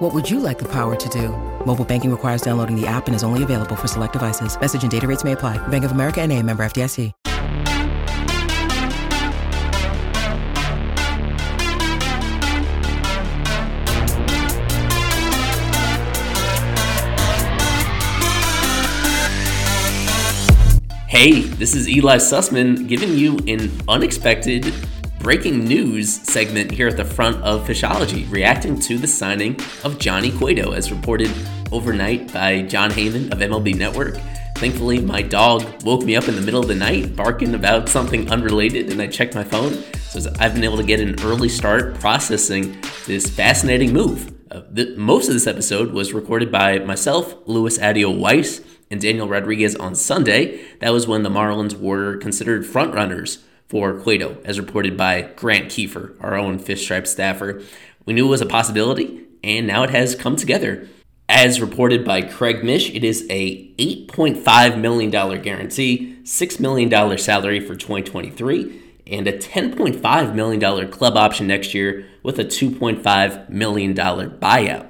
What would you like the power to do? Mobile banking requires downloading the app and is only available for select devices. Message and data rates may apply. Bank of America and a member FDIC. Hey, this is Eli Sussman giving you an unexpected breaking news segment here at the front of Fishology, reacting to the signing of Johnny Cueto, as reported overnight by Jon Heyman of MLB Network. Thankfully, my dog woke me up in the middle of the night barking about something unrelated, and I checked my phone. So I've been able to get an early start processing this fascinating move. Uh, the, most of this episode was recorded by myself, Luis Adio Weiss, and Daniel Rodriguez on Sunday. That was when the Marlins were considered frontrunners for Cueto, as reported by Grant Kiefer, our own Fish Stripe staffer. We knew it was a possibility, and now it has come together. As reported by Craig Mish, it is a $8.5 million guarantee, $6 million salary for 2023, and a $10.5 million club option next year with a $2.5 million buyout.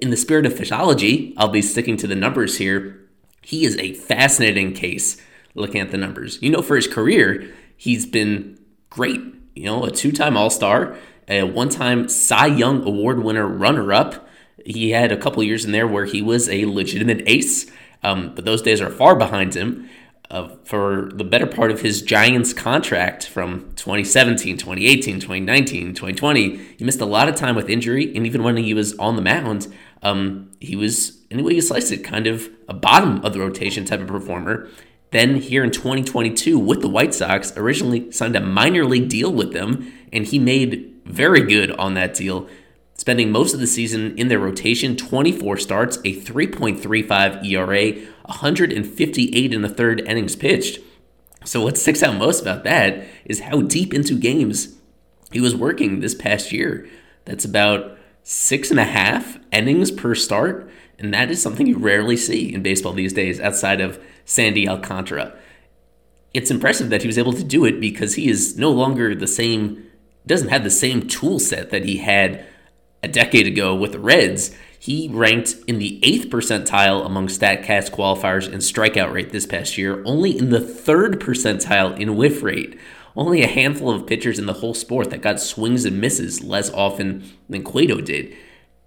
In the spirit of fishology, I'll be sticking to the numbers here he is a fascinating case looking at the numbers. You know, for his career, he's been great. You know, a two time All Star, a one time Cy Young Award winner runner up. He had a couple years in there where he was a legitimate ace, um, but those days are far behind him. Uh, for the better part of his Giants contract from 2017, 2018, 2019, 2020, he missed a lot of time with injury, and even when he was on the mound, um, he was any way you slice it, kind of a bottom of the rotation type of performer. Then here in 2022 with the White Sox, originally signed a minor league deal with them, and he made very good on that deal, spending most of the season in their rotation, 24 starts, a 3.35 ERA, 158 in the third innings pitched. So what sticks out most about that is how deep into games he was working this past year. That's about six and a half innings per start. And that is something you rarely see in baseball these days outside of Sandy Alcantara. It's impressive that he was able to do it because he is no longer the same, doesn't have the same tool set that he had a decade ago with the Reds. He ranked in the eighth percentile among StatCast qualifiers in strikeout rate this past year, only in the third percentile in whiff rate. Only a handful of pitchers in the whole sport that got swings and misses less often than Cueto did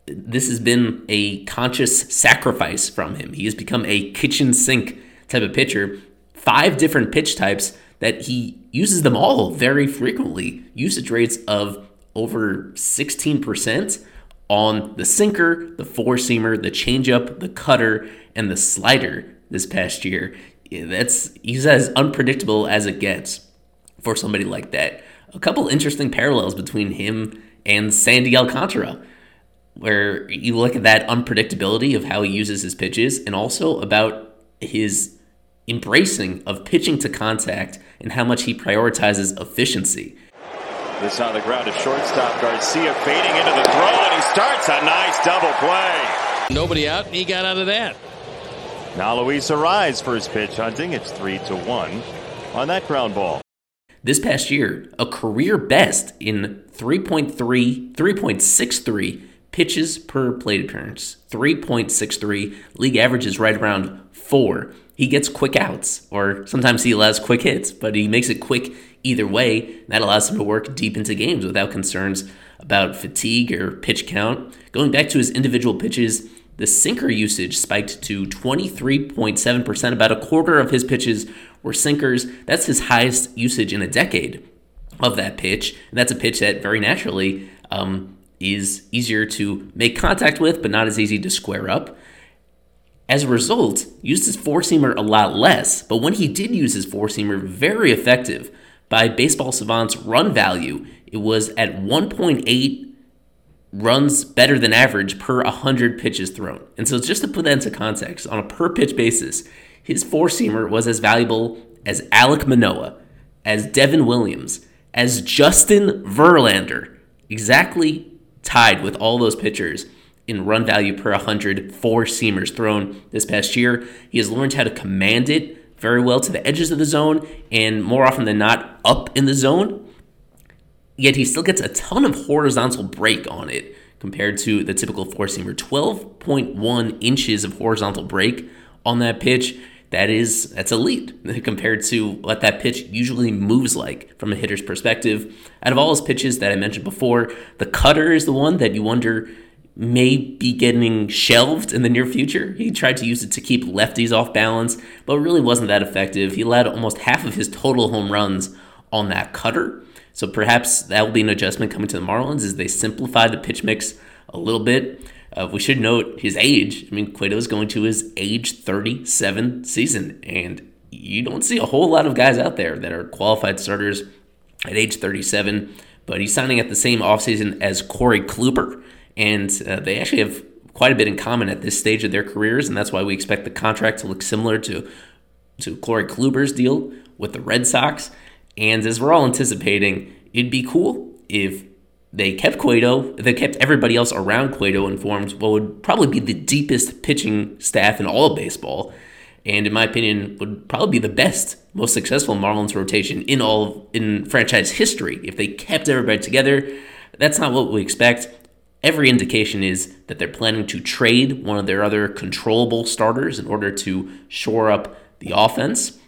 this has been a conscious sacrifice from him. He has become a kitchen sink type of pitcher. Five different pitch types that he uses them all very frequently. Usage rates of over 16% on the sinker, the four seamer, the changeup, the cutter, and the slider this past year. That's he's as unpredictable as it gets for somebody like that. A couple interesting parallels between him and Sandy Alcantara where you look at that unpredictability of how he uses his pitches and also about his embracing of pitching to contact and how much he prioritizes efficiency. This on the ground to shortstop Garcia fading into the throw and he starts a nice double play. Nobody out, and he got out of that. Now Luis Arraez for his pitch hunting. It's three to one on that ground ball. This past year, a career best in 3.3, 3.63 pitches per plate appearance 3.63 league average is right around 4 he gets quick outs or sometimes he allows quick hits but he makes it quick either way. That allows him to work deep into games without concerns about fatigue or pitch count. Going back to his individual pitches the sinker usage spiked to 23.7% about a quarter of his pitches were sinkers. That's his highest usage in a decade of that pitch. And that's a pitch that very naturally um, is easier to make contact with, but not as easy to square up. As a result, used his four seamer a lot less, but when he did use his four seamer, very effective. By Baseball Savant's run value, it was at 1.8 runs better than average per 100 pitches thrown. And so, just to put that into context, on a per pitch basis, his four seamer was as valuable as Alek Manoah, as Devin Williams, as Justin Verlander, exactly tied with all those pitchers in run value per 100 for seamers thrown this past year. He has learned how to command it very well to the edges of the zone and more often than not up in the zone. Yet he still gets a ton of horizontal break on it compared to the typical four seamer. 12.1 inches of horizontal break on that pitch. That is that's elite compared to what that pitch usually moves like from a hitter's perspective. Out of all his pitches that I mentioned before, the cutter is the one that you wonder may be getting shelved in the near future. He tried to use it to keep lefties off balance, but really wasn't that effective. He allowed almost half of his total home runs on that cutter. So perhaps that will be an adjustment coming to the Marlins as they simplify the pitch mix a little bit. Uh, we should note his age. I mean, Cueto is going to his age 37 season, and you don't see a whole lot of guys out there that are qualified starters at age 37, but he's signing at the same offseason as Corey Kluber and uh, they actually have quite a bit in common at this stage of their careers, and that's why we expect the contract to look similar to to Corey Kluber's deal with the Red Sox. And as we're all anticipating, it'd be cool if they kept Cueto, they kept everybody else around Cueto informed what would probably be the deepest pitching staff in all of baseball, and in my opinion, would probably be the best, most successful Marlins rotation in all in franchise history if they kept everybody together. That's not what we expect. Every indication is that they're planning to trade one of their other controllable starters in order to shore up the offense.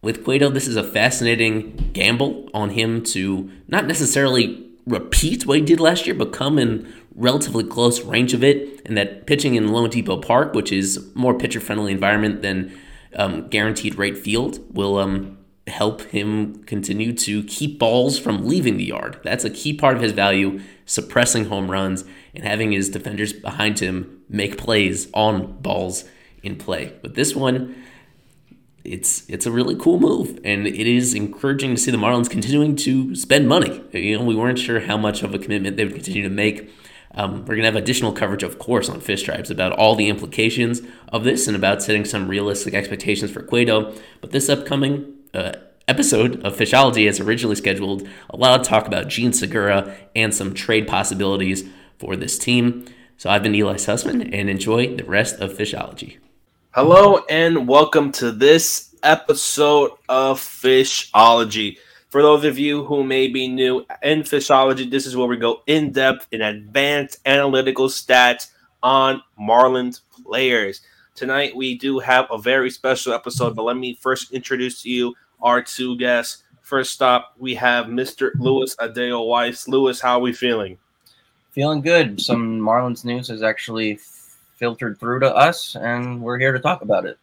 With Cueto, this is a fascinating gamble on him to not necessarily repeat what he did last year, but come in relatively close range of it. And that pitching in loanDepot Park, which is more pitcher friendly environment than um, Guaranteed Rate Field, will um, help him continue to keep balls from leaving the yard. That's a key part of his value, suppressing home runs and having his defenders behind him make plays on balls in play. But this one, it's it's a really cool move, and it is encouraging to see the Marlins continuing to spend money. You know, we weren't sure how much of a commitment they would continue to make. Um, we're going to have additional coverage, of course, on Fish Stripes about all the implications of this and about setting some realistic expectations for Cueto. But this upcoming uh, episode of Fishology, as originally scheduled, a lot of talk about Jean Segura and some trade possibilities for this team. So I've been Eli Sussman, and enjoy the rest of Fishology. Hello, and welcome to this episode of Fishology. For those of you who may be new in fishology, this is where we go in depth in advanced analytical stats on Marlins players. Tonight we do have a very special episode, but let me first introduce to you our two guests. First stop, we have Mr. Lewis Adeo Weiss. Lewis, how are we feeling? Feeling good. Some Marlins news has actually filtered through to us, and we're here to talk about it.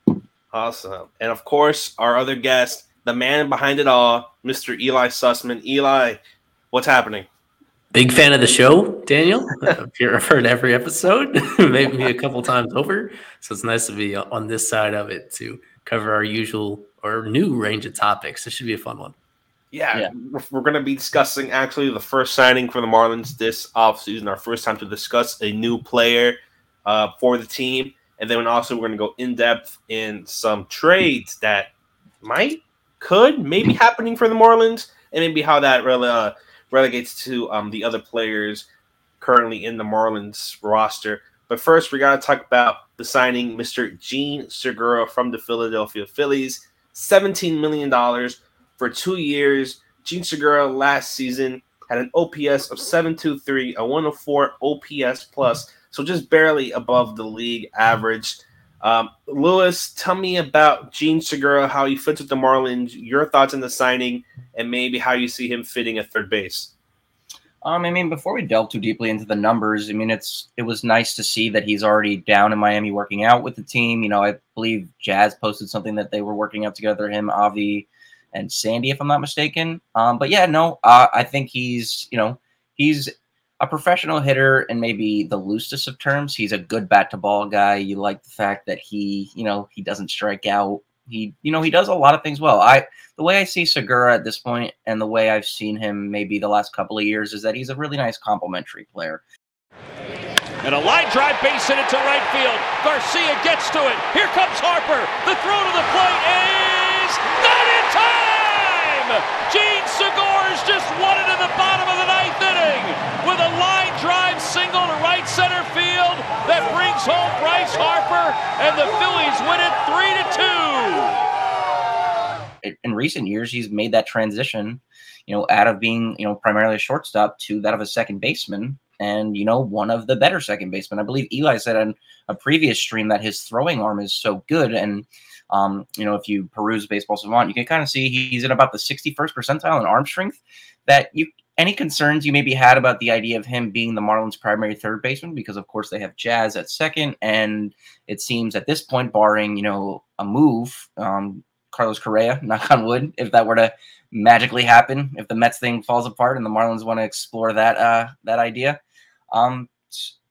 Awesome. And of course, our other guest, the man behind it all, Mr. Eli Sussman. Eli, what's happening? Big fan of the show, Daniel. I've heard every episode, maybe a couple times over. So it's nice to be on this side of it to cover our usual or new range of topics. This should be a fun one. Yeah, yeah. we're, going to be discussing actually the first signing for the Marlins this offseason, our first time to discuss a new player uh, for the team. And then also, we're going to go in depth in some trades that might, could, maybe happening for the Marlins, and maybe how that really, uh, relegates to um, the other players currently in the Marlins roster. But first, we got to talk about the signing Mr. Jean Segura from the Philadelphia Phillies. $17 million for two years. Jean Segura last season had an OPS of 723, a 104 OPS plus, so just barely above the league average. Um, Lewis, tell me about Jean Segura, how he fits with the Marlins, your thoughts on the signing, and maybe how you see him fitting at third base. Um, I mean, before we delve too deeply into the numbers, I mean, it's it was nice to see that he's already down in Miami working out with the team. You know, I believe Jazz posted something that they were working out together, him, Avi, and Sandy, if I'm not mistaken. Um, but yeah, no, uh, I think he's you know he's a professional hitter in maybe the loosest of terms. He's a good bat to ball guy. You like the fact that he you know he doesn't strike out he you know he does a lot of things well. I the way I see Segura at this point and the way I've seen him maybe the last couple of years is that he's a really nice complementary player. And a line drive base hit into right field. Garcia gets to it. Here comes Harper. The throw to the plate is not in time. Jean is just one into in the bottom of the ninth inning with a line drive single to right center field that brings home Bryce Harper, and the Phillies win it three to two. In recent years, he's made that transition, you know, out of being, you know, primarily a shortstop to that of a second baseman and you know one of the better second basemen. I believe Eli said on a previous stream that his throwing arm is so good, and um, you know if you peruse Baseball Savant, you can kind of see he's in about the 61st percentile in arm strength. That you any concerns you maybe had about the idea of him being the Marlins' primary third baseman? Because of course they have Jazz at second, and it seems at this point, barring you know a move, um, Carlos Correa, knock on wood, if that were to magically happen, if the Mets thing falls apart and the Marlins want to explore that uh, that idea, um,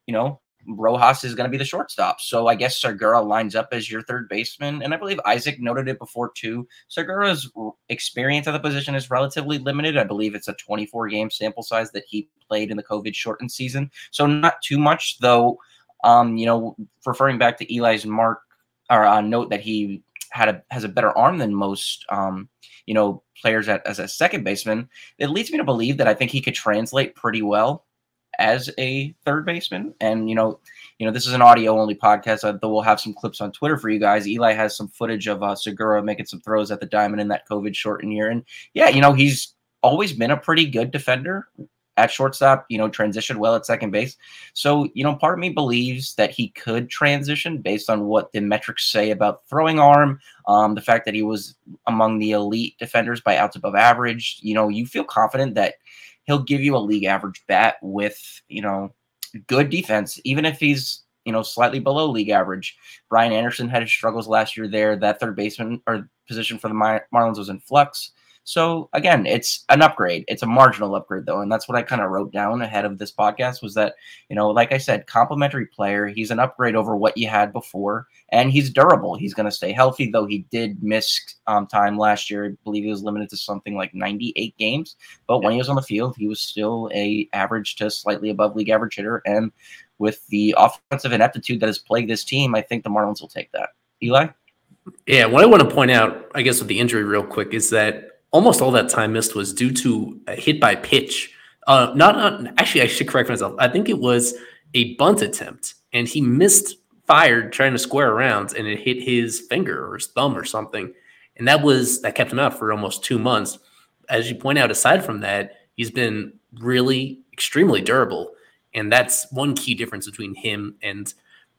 you know, Rojas is going to be the shortstop. So I guess Segura lines up as your third baseman. And I believe Isaac noted it before too. Segura's experience at the position is relatively limited. I believe it's a 24 game sample size that he played in the COVID shortened season. So not too much, though. Um, you know, referring back to Eli's mark or uh, note that he had a has a better arm than most um, you know players at, as a second baseman. It leads me to believe that I think he could translate pretty well as a third baseman. And you know, you know, this is an audio only podcast, uh, though we'll have some clips on Twitter for you guys. Eli has some footage of uh, Segura making some throws at the diamond in that COVID shortened year, and yeah, you know, he's always been a pretty good defender at shortstop, you know, transitioned well at second base. So, you know, part of me believes that he could transition based on what the metrics say about throwing arm, um, the fact that he was among the elite defenders by outs above average. You know, you feel confident that he'll give you a league average bat with, you know, good defense, even if he's, you know, slightly below league average. Brian Anderson had his struggles last year there. That third baseman or position for the Mar- Marlins was in flux. So again, it's an upgrade. It's a marginal upgrade though, and that's what I kind of wrote down ahead of this podcast was that, you know, like I said, complimentary player, he's an upgrade over what you had before and he's durable. He's going to stay healthy though he did miss um, time last year. I believe he was limited to something like 98 games, but when he was on the field, he was still a average to slightly above league average hitter and with the offensive ineptitude that has plagued this team, I think the Marlins will take that. Eli? Yeah, what I want to point out, I guess, with the injury real quick is that almost all that time missed was due to a hit by pitch. Uh, not, not actually, I should correct myself. I think it was a bunt attempt, and he missed fired trying to square around, and it hit his finger or his thumb or something, and that was that kept him out for almost two months. As you point out, aside from that, he's been really extremely durable, and that's one key difference between him and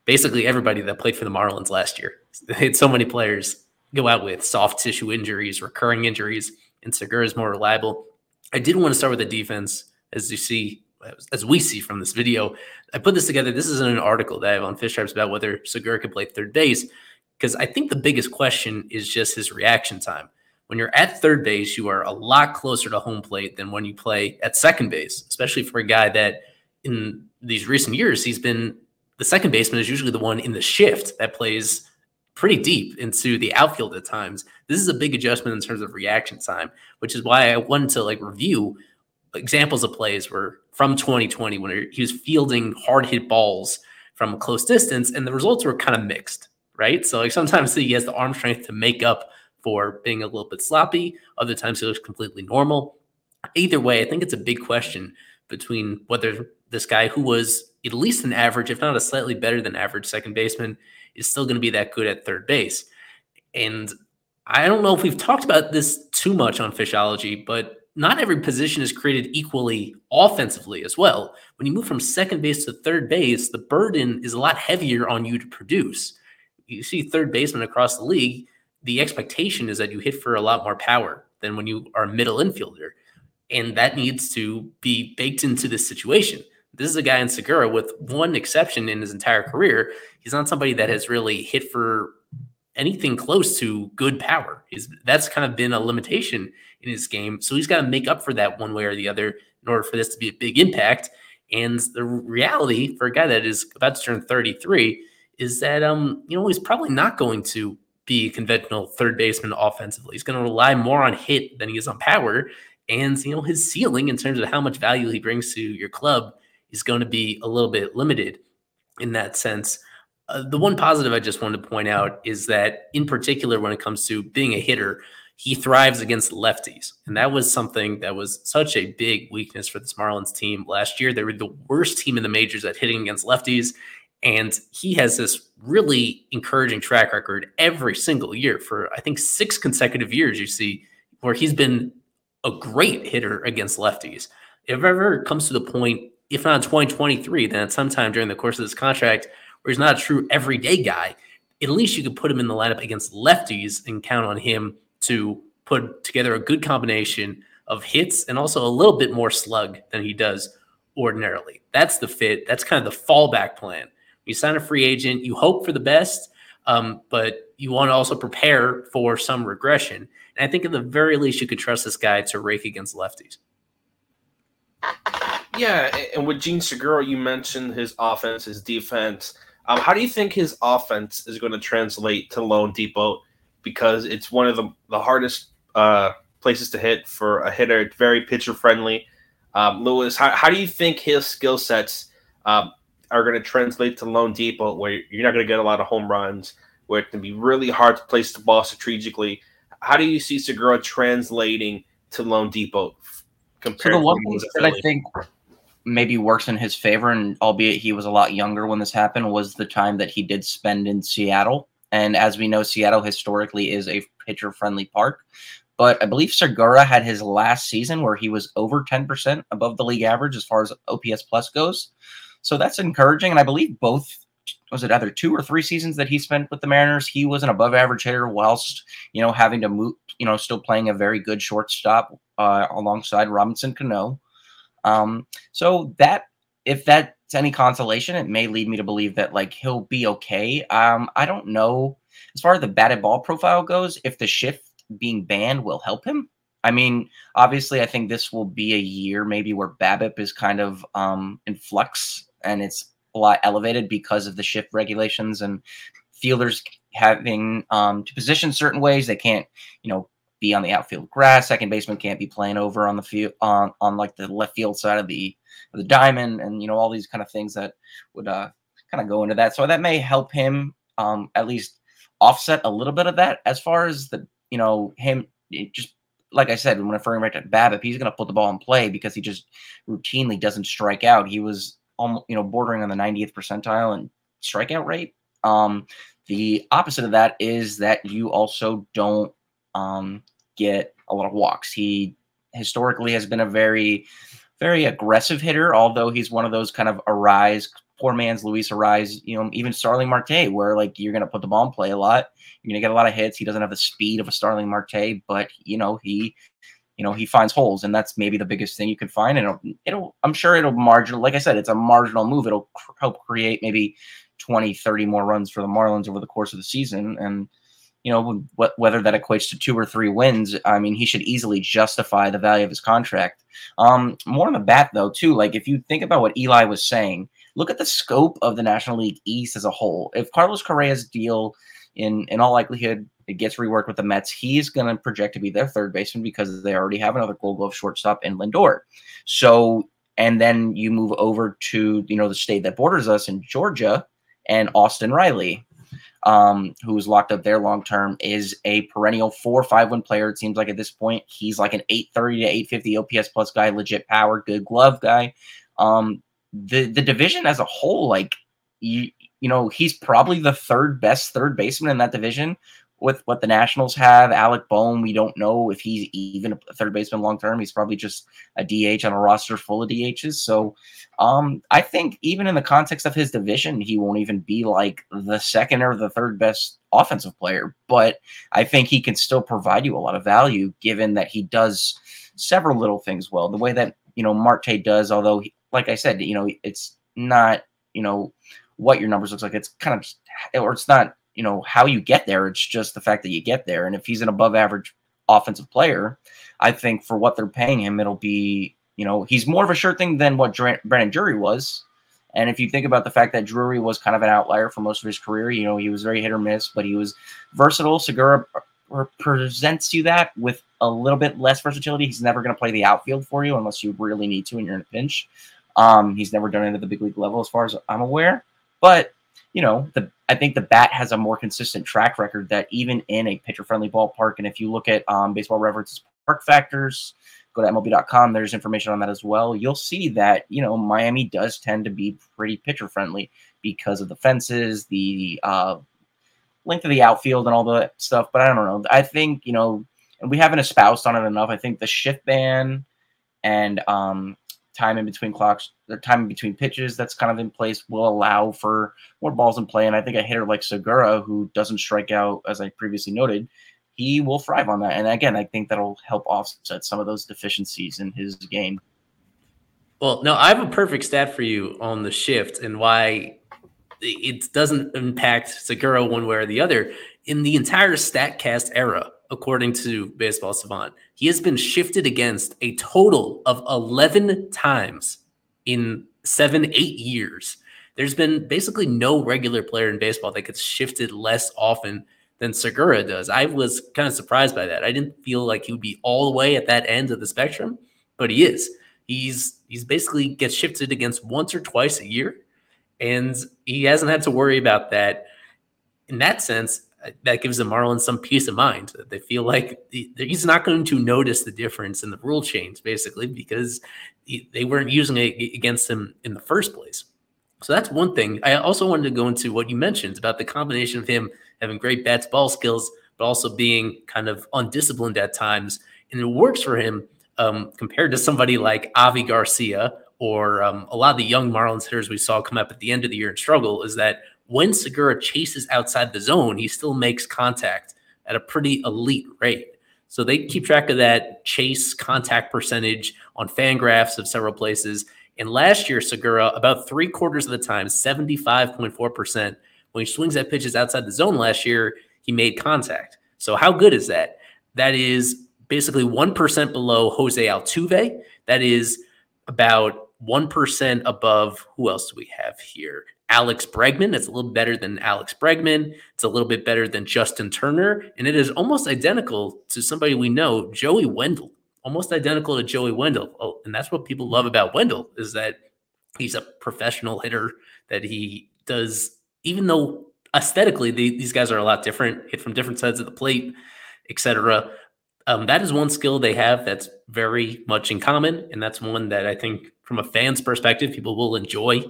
basically everybody that played for the Marlins last year. They had so many players go out with soft tissue injuries, recurring injuries, and Segura is more reliable. I did want to start with the defense, as you see, as we see from this video. I put this together. This is an article that I have on Fish Stripes about whether Segura could play third base, because I think the biggest question is just his reaction time. When you're at third base, you are a lot closer to home plate than when you play at second base, especially for a guy that in these recent years, he's been the second baseman is usually the one in the shift that plays pretty deep into the outfield at times. This is a big adjustment in terms of reaction time, which is why I wanted to like review examples of plays where from 2020 when he was fielding hard hit balls from a close distance and the results were kind of mixed, right? So like sometimes he has the arm strength to make up for being a little bit sloppy. Other times he looks completely normal. Either way, I think it's a big question between whether this guy who was at least an average, if not a slightly better than average second baseman, is still going to be that good at third base. And I don't know if we've talked about this too much on Fishology, but not every position is created equally offensively as well. When you move from second base to third base, the burden is a lot heavier on you to produce. You see third baseman across the league, the expectation is that you hit for a lot more power than when you are a middle infielder. And that needs to be baked into this situation. This is a guy in Segura with one exception in his entire career. He's not somebody that has really hit for anything close to good power. That's kind of been a limitation in his game. So he's got to make up for that one way or the other in order for this to be a big impact. And the reality for a guy that is about to turn 33 is that um, you know, he's probably not going to be a conventional third baseman offensively. He's going to rely more on hit than he is on power. And you know, his ceiling in terms of how much value he brings to your club is going to be a little bit limited in that sense. Uh, the one positive I just wanted to point out is that, in particular, when it comes to being a hitter, he thrives against lefties. And that was something that was such a big weakness for this Marlins team last year. They were the worst team in the majors at hitting against lefties. And he has this really encouraging track record every single year for, I think, six consecutive years. You see where he's been a great hitter against lefties. If ever comes to the point, if not in 2023, then at some time during the course of this contract where he's not a true everyday guy, at least you could put him in the lineup against lefties and count on him to put together a good combination of hits and also a little bit more slug than he does ordinarily. That's the fit. That's kind of the fallback plan. You sign a free agent, you hope for the best, um, but you want to also prepare for some regression. And I think at the very least, you could trust this guy to rake against lefties. Yeah, and with Jean Segura, you mentioned his offense, his defense. Um, how do you think his offense is going to translate to loanDepot? because it's one of the, the hardest uh, places to hit for a hitter. It's very pitcher friendly. Um, Lewis, how, how do you think his skill sets um, are going to translate to loanDepot, where you're not going to get a lot of home runs, where it can be really hard to place the ball strategically? How do you see Segura translating to loanDepot compared so the one thing that I think maybe works in his favor, and albeit he was a lot younger when this happened, was the time that he did spend in Seattle. And as we know, Seattle historically is a pitcher friendly park. But I believe Segura had his last season where he was over 10% above the league average as far as OPS plus goes. So that's encouraging. And I believe both was it either two or three seasons that he spent with the Mariners, he was an above average hitter whilst, you know, having to move, you know, still playing a very good shortstop uh, alongside Robinson Cano. Um, so that if that's any consolation, it may lead me to believe that like he'll be okay. Um, I don't know as far as the batted ball profile goes, if the shift being banned will help him. I mean, obviously, I think this will be a year maybe where BABIP is kind of um, in flux and it's a lot elevated because of the shift regulations and fielders having um, to position certain ways. They can't, you know, be on the outfield grass. Second baseman can't be playing over on the field on on like the left field side of the of the diamond and you know all these kind of things that would uh, kind of go into that. So that may help him um, at least offset a little bit of that. As far as the you know him just like I said when referring back to BABIP, he's going to put the ball in play because he just routinely doesn't strike out. He was almost you know bordering on the 90th percentile and strikeout rate. Um, the opposite of that is that you also don't um, get a lot of walks. He historically has been a very very aggressive hitter, although he's one of those kind of arise, poor man's Luis Arraez, you know, even Starling Marte, where like you're going to put the ball in play a lot. You're going to get a lot of hits. He doesn't have the speed of a Starling Marte, but, you know, he, you know, he finds holes, and that's maybe the biggest thing you can find. And it'll, it'll I'm sure it'll marginal, like I said, it's a marginal move. It'll cr- help create maybe 20, 30 more runs for the Marlins over the course of the season. And, you know, wh- whether that equates to two or three wins, I mean, he should easily justify the value of his contract. Um, more on the bat, though, too. Like, if you think about what Eli was saying, look at the scope of the National League East as a whole. If Carlos Correa's deal, in in all likelihood, it gets reworked with the Mets, he's going to project to be their third baseman because they already have another Gold Glove shortstop in Lindor. So, and then you move over to you know the state that borders us in Georgia and Austin Riley um, who's locked up there long term, is a perennial four five one player. It seems like at this point he's like an eight thirty to eight fifty OPS plus guy, legit power, good glove guy. Um, the the division as a whole, like you you know, he's probably the third best third baseman in that division with what the Nationals have. Alec Bohm, we don't know if he's even a third baseman long term. He's probably just a DH on a roster full of DHs. So um, I think even in the context of his division, he won't even be like the second or the third best offensive player. But I think he can still provide you a lot of value given that he does several little things well. The way that, you know, Marte does, although, he, like I said, you know, it's not, you know, what your numbers looks like. It's kind of, or it's not you know how you get there. It's just the fact that you get there. And if he's an above average offensive player, I think for what they're paying him, it'll be you know he's more of a sure thing than what Brandon Drury was. And if you think about the fact that Drury was kind of an outlier for most of his career, you know he was very hit or miss, but he was versatile. Segura presents you that with a little bit less versatility. He's never going to play the outfield for you unless you really need to and you're in a pinch. Um, he's never done it at the big league level, as far as I'm aware. But you know, the I think the bat has a more consistent track record that even in a pitcher friendly ballpark, and if you look at um, baseball references park factors, go to MLB.com, there's information on that as well. You'll see that, you know, Miami does tend to be pretty pitcher friendly because of the fences, the uh, length of the outfield, and all that stuff. But I don't know. I think, you know, and we haven't espoused on it enough. I think the shift ban and um, time in between clocks, the time in between pitches that's kind of in place will allow for more balls in play. And I think a hitter like Segura, who doesn't strike out, as I previously noted, he will thrive on that. And again, I think that'll help offset some of those deficiencies in his game. Well, no, I have a perfect stat for you on the shift and why it doesn't impact Segura one way or the other. In the entire StatCast era, according to Baseball Savant. He has been shifted against a total of 11 times in seven, eight years. There's been basically no regular player in baseball that gets shifted less often than Segura does. I was kind of surprised by that. I didn't feel like he would be all the way at that end of the spectrum, but he is. He's he's basically gets shifted against once or twice a year, and he hasn't had to worry about that. In that sense, that gives the Marlins some peace of mind. That they feel like he's not going to notice the difference in the rule change, basically, because they weren't using it against him in the first place. So that's one thing. I also wanted to go into what you mentioned about the combination of him having great bats ball skills, but also being kind of undisciplined at times. And it works for him um, compared to somebody like Avi Garcia or um, a lot of the young Marlins hitters we saw come up at the end of the year and struggle is that when Segura chases outside the zone, he still makes contact at a pretty elite rate. So they keep track of that chase contact percentage on Fangraphs of several places. And last year, Segura, about three quarters of the time, 75.4%, when he swings at pitches outside the zone last year, he made contact. So how good is that? That is basically 1% below Jose Altuve. That is about 1% above who else do we have here? Alex Bregman. It's a little better than Alex Bregman. It's a little bit better than Justin Turner. And it is almost identical to somebody we know, Joey Wendle, Almost identical to Joey Wendle. Oh, and that's what people love about Wendle is that he's a professional hitter, that he does, even though aesthetically these guys are a lot different, hit from different sides of the plate, etc. Um, that is one skill they have that's very much in common. And that's one that I think, from a fan's perspective, people will enjoy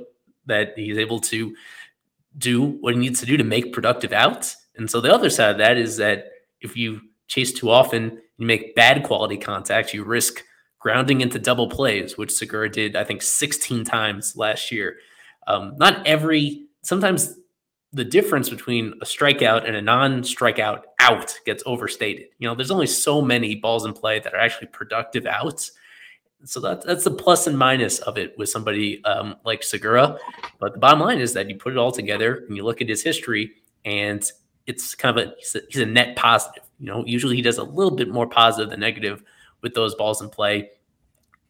that he's able to do what he needs to do to make productive outs. And so the other side of that is that if you chase too often, you make bad quality contact, you risk grounding into double plays, which Segura did, I think, 16 times last year. Um, not every, sometimes the difference between a strikeout and a non strikeout out gets overstated. You know, there's only so many balls in play that are actually productive outs. So that's that's the plus and minus of it with somebody um, like Segura. But the bottom line is that you put it all together and you look at his history, and it's kind of a he's, a he's a net positive. You know, usually he does a little bit more positive than negative with those balls in play.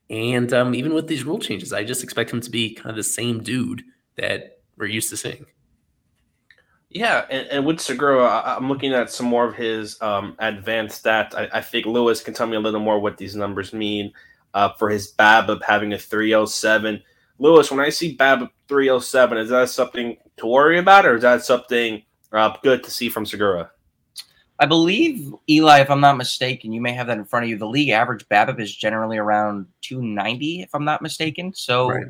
And um, even with these rule changes, I just expect him to be kind of the same dude that we're used to seeing. Yeah, and, and with Segura, I, am looking at some more of his um, advanced stats. I, I, think Lewis can tell me a little more what these numbers mean uh, for his BABIP having a 307. Lewis, when I see BABIP 307, is that something to worry about, or is that something uh, good to see from Segura? I believe Eli, if I'm not mistaken, you may have that in front of you. The league average BABIP is generally around 290, if I'm not mistaken. So right.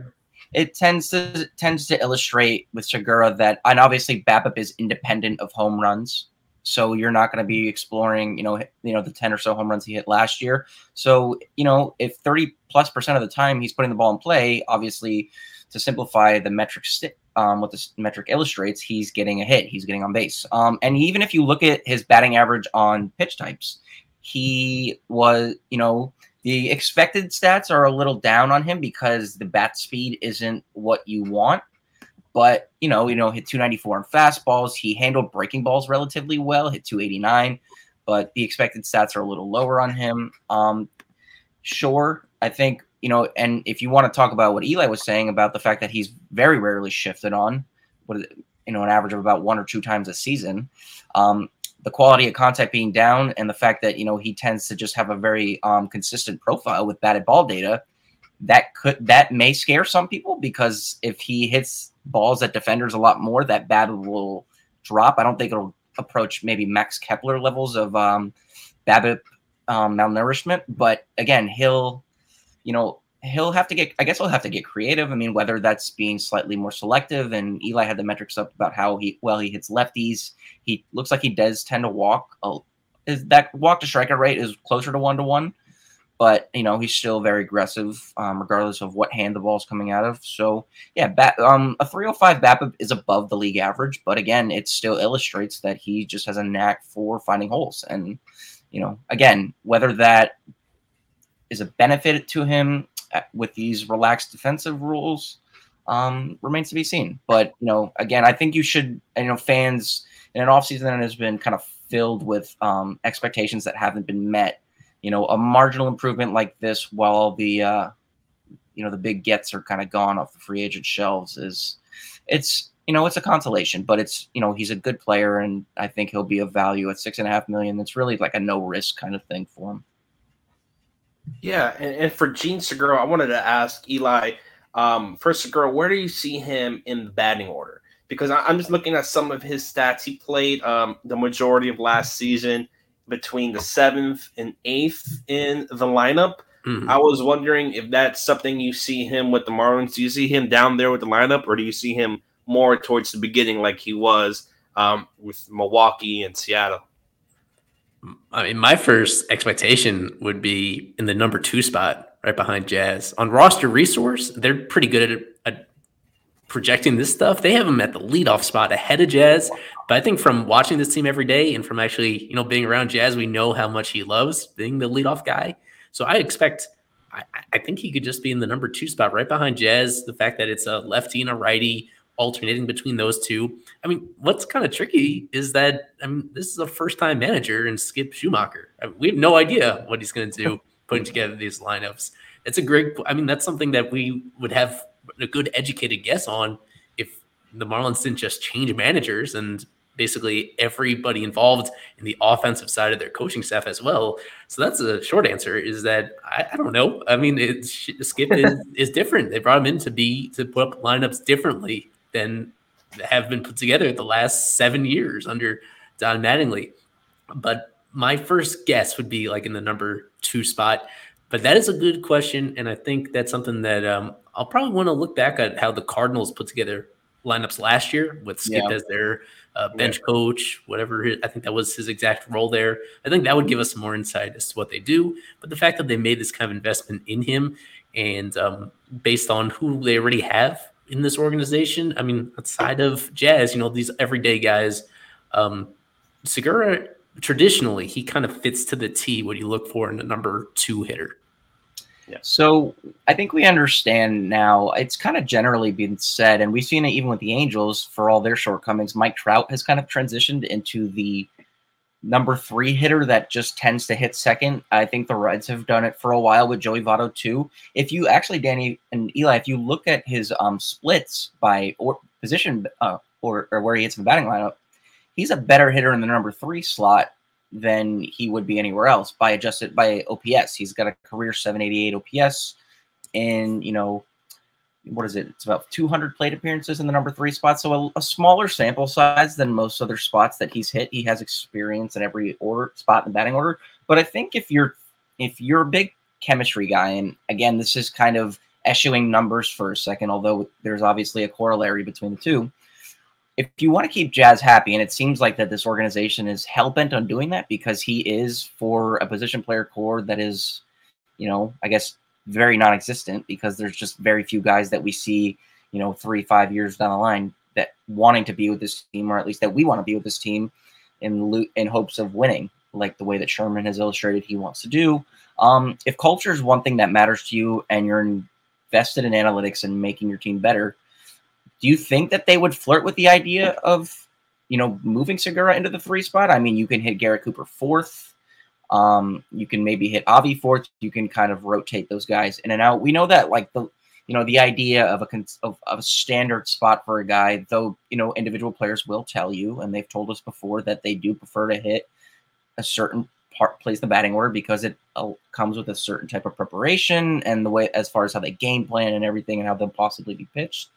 it tends to tends to illustrate with Segura that, and obviously BABIP is independent of home runs. So you're not going to be exploring, you know, you know the 10 or so home runs he hit last year. So, you know, if 30 plus percent of the time he's putting the ball in play, obviously to simplify the metric um, what this metric illustrates, he's getting a hit, he's getting on base. Um, and even if you look at his batting average on pitch types, he was, you know, the expected stats are a little down on him because the bat speed isn't what you want. But you know, you know, hit 294 on fastballs. He handled breaking balls relatively well, hit 289, but the expected stats are a little lower on him. Um, sure, I think you know, and if you want to talk about what Eli was saying about the fact that he's very rarely shifted on, what you know, an average of about one or two times a season. Um, the quality of contact being down and the fact that you know he tends to just have a very um, consistent profile with batted ball data that could that may scare some people because if he hits balls at defenders a lot more, that bat will drop. I don't think it'll approach maybe Max Kepler levels of um, BABIP um, malnourishment, but again, he'll, you know, he'll have to get. I guess he'll have to get creative. I mean, whether that's being slightly more selective, and Eli had the metrics up about how he well he hits lefties. He looks like he does tend to walk. is that walk to striker rate is closer to one to one? But you know he's still very aggressive, um, regardless of what hand the ball's coming out of. So yeah, bat, um, a 305 BABIP is above the league average, but again, it still illustrates that he just has a knack for finding holes. And you know, again, whether that is a benefit to him uh, with these relaxed defensive rules um, remains to be seen. But you know, again, I think you should, you know, fans in an offseason that has been kind of filled with um, expectations that haven't been met you know, a marginal improvement like this while the uh, you know the big gets are kind of gone off the free agent shelves is it's you know it's a consolation, but it's you know he's a good player and I think he'll be of value at six and a half million. That's really like a no risk kind of thing for him. Yeah, and, and for Jean Segura, I wanted to ask Eli. Um, for Segura, where do you see him in the batting order? Because I, am just looking at some of his stats. He played um, the majority of last season between the seventh and eighth in the lineup. Mm-hmm. I was wondering if that's something you see him with the Marlins. Do you see him down there with the lineup, or do you see him more towards the beginning like he was um, with Milwaukee and Seattle? I mean, my first expectation would be in the number two spot, right behind Jazz. On roster resource, they're pretty good at, at projecting this stuff. They have him at the leadoff spot ahead of Jazz. But I think from watching this team every day and from actually, you know, being around Jazz, we know how much he loves being the leadoff guy. So I expect, I, I think he could just be in the number two spot right behind Jazz. The fact that it's a lefty and a righty alternating between those two. I mean, what's kind of tricky is that I mean, this is a first time manager and Skip Schumaker. I mean, we have no idea what he's going to do putting together these lineups. It's a great. I mean, that's something that we would have a good educated guess on if the Marlins didn't just change managers and basically everybody involved in the offensive side of their coaching staff as well. So that's a short answer is that I, I don't know. I mean, it, Skip is, is different. They brought him in to be to put up lineups differently than have been put together the last seven years under Don Mattingly. But my first guess would be like in the number two spot. But that is a good question, and I think that's something that um, I'll probably want to look back at how the Cardinals put together lineups last year with Skip yeah. as their uh, bench yeah. coach, whatever. His, I think that was his exact role there. I think that would give us more insight as to what they do. But the fact that they made this kind of investment in him and um, based on who they already have in this organization, I mean, outside of Jazz, you know, these everyday guys, um, Segura traditionally he kind of fits to the T what you look for in a number two hitter. Yeah. So I think we understand now. It's kind of generally been said, and we've seen it even with the Angels for all their shortcomings. Mike Trout has kind of transitioned into the number three hitter that just tends to hit second. I think the Reds have done it for a while with Joey Votto too. If you actually, Danny and Eli, if you look at his um, splits by or position uh, or, or where he hits in the batting lineup, he's a better hitter in the number three slot than he would be anywhere else by adjusted by OPS. He's got a career 788 OPS, and you know what is it? It's about 200 plate appearances in the number three spot, so a, a, smaller sample size than most other spots that he's hit. He has experience in every order spot in the batting order. But I think if you're if you're a big chemistry guy, and again, this is kind of eschewing numbers for a second, although there's obviously a corollary between the two if you want to keep Jazz happy, and it seems like that this organization is hell bent on doing that because he is for a position player core that is, you know, I guess very non-existent because there's just very few guys that we see, you know, three five years down the line that wanting to be with this team, or at least that we want to be with this team, in in hopes of winning, like the way that Sherman has illustrated he wants to do. Um, if culture is one thing that matters to you, and you're invested in analytics and making your team better do you think that they would flirt with the idea of, you know, moving Segura into the three spot? I mean, you can hit Garrett Cooper fourth. Um, you can maybe hit Avi fourth. You can kind of rotate those guys in and out. We know that, like the, you know, the idea of a of, of a standard spot for a guy, though, you know, individual players will tell you, and they've told us before that they do prefer to hit a certain part plays the batting order because it uh, comes with a certain type of preparation and the way as far as how they game plan and everything and how they'll possibly be pitched.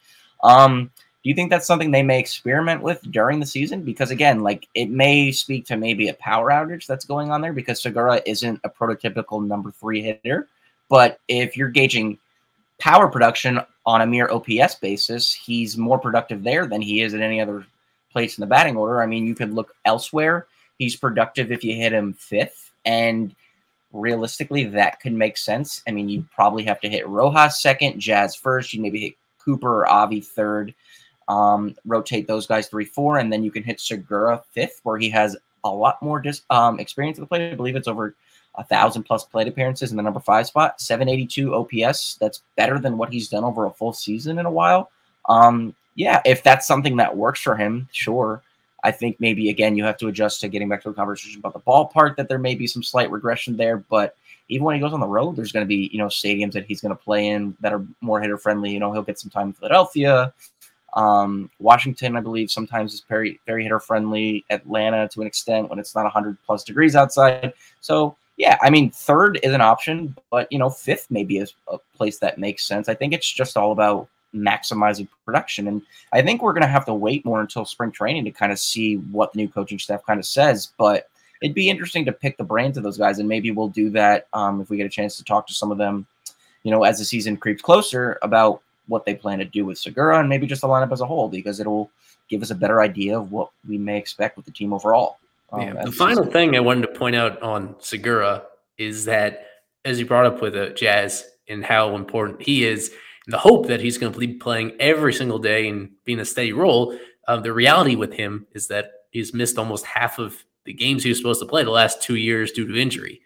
Um, Do you think that's something they may experiment with during the season? Because again, like it may speak to maybe a power outage that's going on there because Segura isn't a prototypical number three hitter. But if you're gauging power production on a mere OPS basis, he's more productive there than he is at any other place in the batting order. I mean, you could look elsewhere. He's productive if you hit him fifth. And realistically, that could make sense. I mean, you probably have to hit Rojas second, Jazz first. You maybe hit Cooper Avi third um, rotate those guys three four, and then you can hit Segura fifth, where he has a lot more dis- um, experience at the plate. I believe it's over a thousand plus plate appearances in the number five spot, 782 OPS. That's better than what he's done over a full season in a while. Um, yeah, if that's something that works for him, sure. I think maybe again you have to adjust to getting back to the conversation about the ballpark that there may be some slight regression there, but even when he goes on the road, there's going to be you know stadiums that he's going to play in that are more hitter friendly. You know he'll get some time in Philadelphia, um, Washington, I believe, sometimes is very very hitter friendly. Atlanta, to an extent, when it's not 100 plus degrees outside. So yeah, I mean, third is an option, but you know, fifth maybe is a place that makes sense. I think it's just all about maximizing production, and I think we're going to have to wait more until spring training to kind of see what the new coaching staff kind of says. But it'd be interesting to pick the brains of those guys, and maybe we'll do that um, if we get a chance to talk to some of them. You know, as the season creeps closer, about what they plan to do with Segura and maybe just the lineup as a whole because it'll give us a better idea of what we may expect with the team overall. Um, yeah, the final season. thing I wanted to point out on Segura is that, as you brought up with uh, Jazz and how important he is, and the hope that he's going to be playing every single day and being a steady role. Um, the reality with him is that he's missed almost half of the games he was supposed to play the last two years due to injury,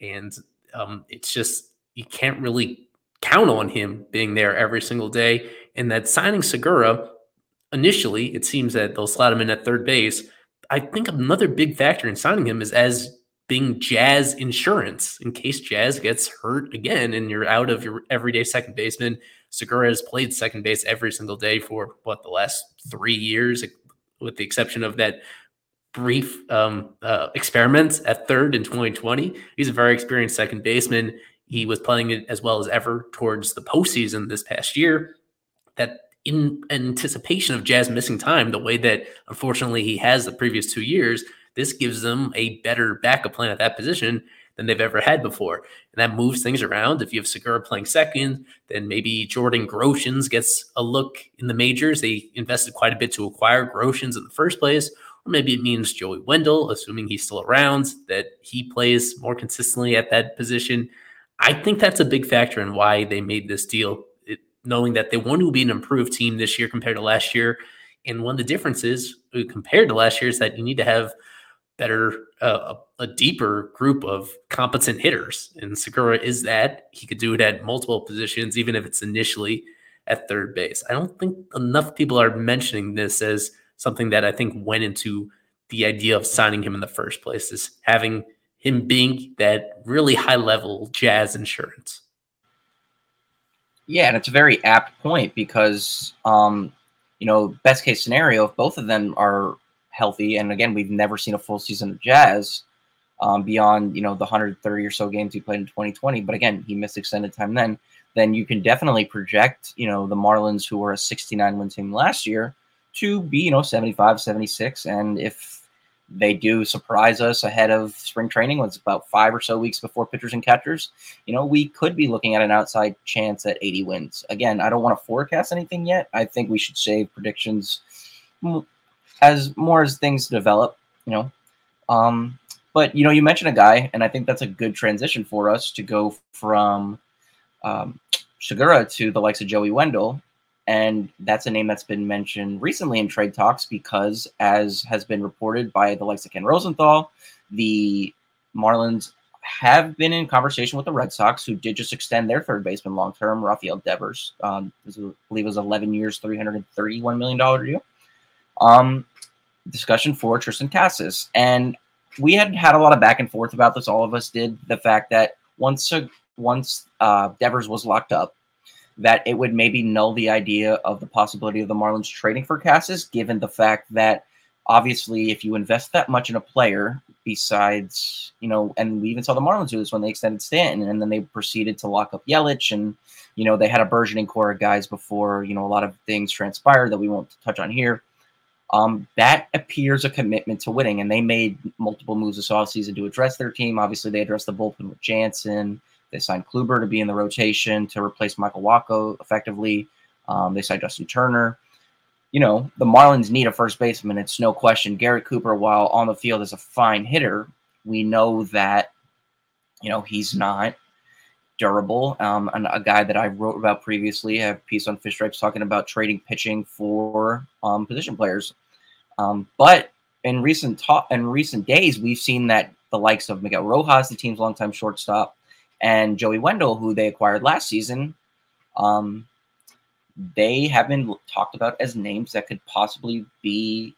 and um, it's just you can't really count on him being there every single day. And that signing Segura, initially, it seems that they'll slot him in at third base. I think another big factor in signing him is as being Jazz insurance in case Jazz gets hurt again and you're out of your everyday second baseman. Segura has played second base every single day for what the last three years, with the exception of that brief um, uh, experiment at third in 2020. He's a very experienced second baseman. He was playing it as well as ever towards the postseason this past year. That in anticipation of Jazz missing time, the way that unfortunately he has the previous two years, this gives them a better backup plan at that position than they've ever had before. And that moves things around. If you have Segura playing second, then maybe Jordan Groshans gets a look in the majors. They invested quite a bit to acquire Groshans in the first place. Or maybe it means Joey Wendle, assuming he's still around, that he plays more consistently at that position. I think that's a big factor in why they made this deal, it, knowing that they want to be an improved team this year compared to last year. And one of the differences uh, compared to last year is that you need to have better, uh, a, deeper group of competent hitters. And Segura is that. He could do it at multiple positions, even if it's initially at third base. I don't think enough people are mentioning this as something that I think went into the idea of signing him in the first place, is having – him being that really high level jazz insurance. Yeah, and it's a very apt point because, um, you know, best case scenario, if both of them are healthy, and again, we've never seen a full season of jazz um, beyond, you know, the 130 or so games he played in 2020. But again, he missed extended time then. Then you can definitely project, you know, the Marlins, who were a 69 win team last year, to be, you know, 75, 76. And if they do surprise us ahead of spring training. It's about five or so weeks before pitchers and catchers. You know, we could be looking at an outside chance at 80 wins. Again, I don't want to forecast anything yet. I think we should save predictions as more as things develop. You know, um, but you know, you mentioned a guy, and I think that's a good transition for us to go from um, Segura to the likes of Joey Wendle and that's a name that's been mentioned recently in trade talks because, as has been reported by the likes of Ken Rosenthal, the Marlins have been in conversation with the Red Sox, who did just extend their third baseman long term, Rafael Devers. Um, I believe it was 11 years, $331 million deal. Um, discussion for Triston Casas. And we had had a lot of back and forth about this. All of us did. The fact that once, once uh, Devers was locked up, that it would maybe null the idea of the possibility of the Marlins trading for Casas, given the fact that obviously, if you invest that much in a player, besides, you know, and we even saw the Marlins do this when they extended Stanton and then they proceeded to lock up Yelich and, you know, they had a burgeoning core of guys before, you know, a lot of things transpired that we won't touch on here. Um, that appears a commitment to winning, and they made multiple moves this offseason to address their team. Obviously, they addressed the bullpen with Jansen. They signed Kluber to be in the rotation to replace Michael Wacha effectively. Um, they signed Justin Turner you know, the Marlins need a first baseman. It's no question. Garrett Cooper, while on the field is a fine hitter, we know that, you know, he's not durable. Um, and a guy that I wrote about previously, I have a piece on Fish Stripes talking about trading pitching for um, position players. Um, but in recent talk in recent days, we've seen that the likes of Miguel Rojas, the team's longtime shortstop, and Joey Wendle, who they acquired last season, um, they have been talked about as names that could possibly be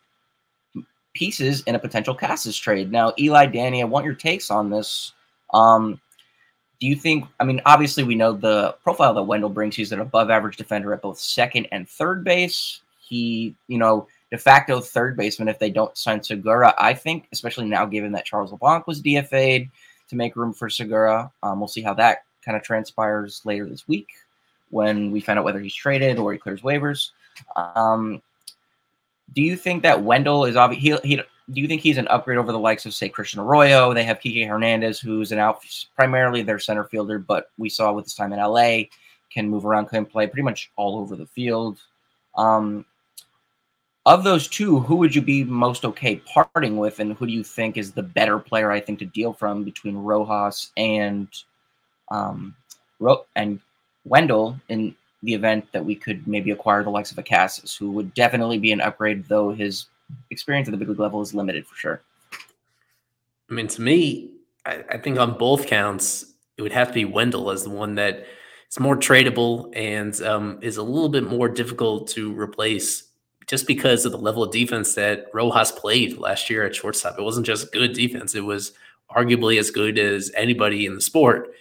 pieces in a potential Casas trade. Now, Eli, Danny, I want your takes on this. Um, do you think? I mean, obviously, we know the profile that Wendle brings. He's an above-average defender at both second and third base. He, you know, de facto third baseman if they don't sign Segura. I think, especially now, given that Charles LeBlanc was DFA'd to make room for Segura. Um, we'll see how that kind of transpires later this week when we find out whether he's traded or he clears waivers. Um, do you think that Wendle is obvious? He, he, do you think he's an upgrade over the likes of say Christian Arroyo? They have Kike Hernandez, who's an out primarily their center fielder, but we saw with his time in LA can move around, can play pretty much all over the field. Um, of those two, who would you be most okay parting with, and who do you think is the better player? I think to deal from between Rojas and um, Ro- and Wendle in the event that we could maybe acquire the likes of a who would definitely be an upgrade, though his experience at the big league level is limited for sure. I mean, to me, I, I think on both counts, it would have to be Wendle as the one that is more tradable and um, is a little bit more difficult to replace just because of the level of defense that Rojas played last year at shortstop. It wasn't just good defense, it was arguably as good as anybody in the sport.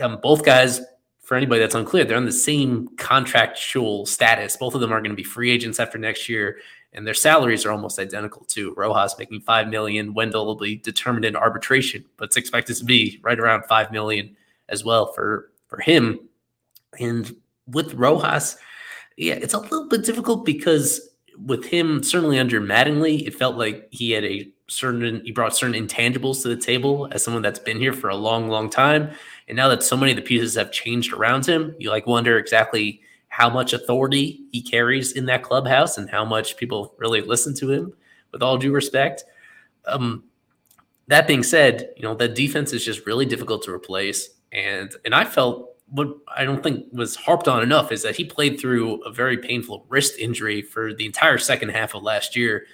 Um, both guys for anybody that's unclear, they're on the same contractual status. Both of them are going to be free agents after next year, and their salaries are almost identical too. Rojas making five million, Wendle will be determined in arbitration, but it's expected to be right around five million as well for for him. And with Rojas, yeah, it's a little bit difficult because with him, certainly under Mattingly, it felt like he had a certain he brought certain intangibles to the table as someone that's been here for a long, long time. And now that so many of the pieces have changed around him, you like wonder exactly how much authority he carries in that clubhouse and how much people really listen to him. With all due respect, um, that being said, you know that defense is just really difficult to replace, and and I felt what I don't think was harped on enough is that he played through a very painful wrist injury for the entire second half of last year.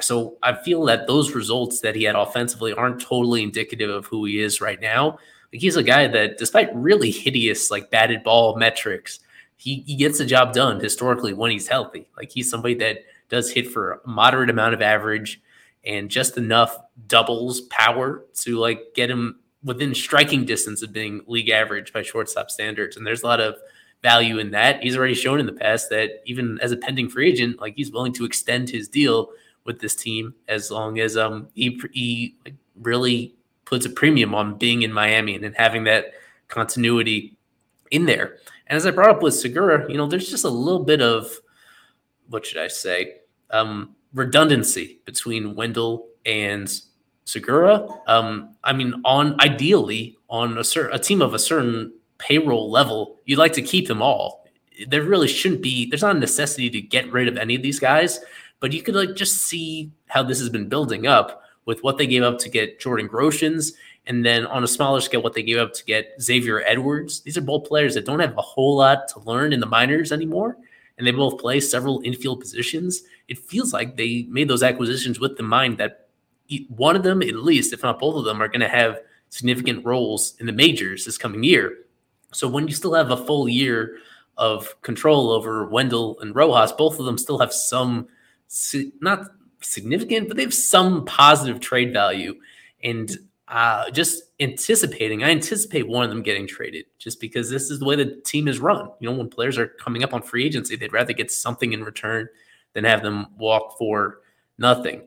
So I feel that those results that he had offensively aren't totally indicative of who he is right now. Like he's a guy that, despite really hideous like batted ball metrics, he, he gets the job done historically when he's healthy. Like he's somebody that does hit for a moderate amount of average and just enough doubles power to like get him within striking distance of being league average by shortstop standards. And there's a lot of value in that. He's already shown in the past that even as a pending free agent, like he's willing to extend his deal with this team as long as um he, he really puts a premium on being in Miami and having that continuity in there. And as I brought up with Segura, you know, there's just a little bit of what should I say? Um, redundancy between Wendle and Segura. Um, I mean, on ideally on a certain a team of a certain payroll level, you'd like to keep them all. There really shouldn't be. There's not a necessity to get rid of any of these guys, but you could like just see how this has been building up with what they gave up to get Jordan Groshans, and then on a smaller scale, what they gave up to get Xavier Edwards. These are both players that don't have a whole lot to learn in the minors anymore, and they both play several infield positions. It feels like they made those acquisitions with the mind that one of them, at least, if not both of them, are going to have significant roles in the majors this coming year. So when you still have a full year of control over Wendle and Rojas, both of them still have some not significant, but they have some positive trade value. And uh, just anticipating, I anticipate one of them getting traded just because this is the way the team is run. You know, when players are coming up on free agency, they'd rather get something in return than have them walk for nothing.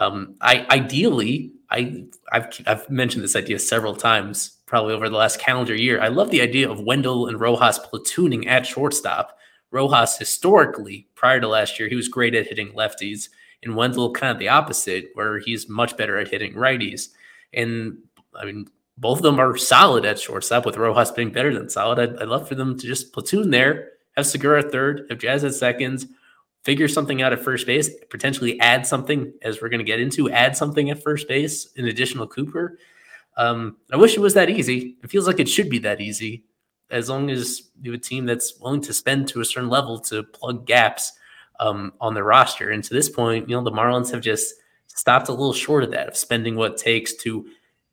Um, I ideally, I I've I've mentioned this idea several times, probably over the last calendar year. I love the idea of Wendle and Rojas platooning at shortstop. Rojas historically, prior to last year, he was great at hitting lefties, and Wendle kind of the opposite, where he's much better at hitting righties. And I mean, both of them are solid at shortstop, with Rojas being better than solid. I'd, I'd love for them to just platoon there, have Segura third, have Jazz at seconds, figure something out at first base, potentially add something, as we're going to get into, add something at first base, an additional Cooper. Um, I wish it was that easy. It feels like it should be that easy, as long as you have a team that's willing to spend to a certain level to plug gaps um, on the roster. And to this point, you know, the Marlins have just stopped a little short of that, of spending what it takes to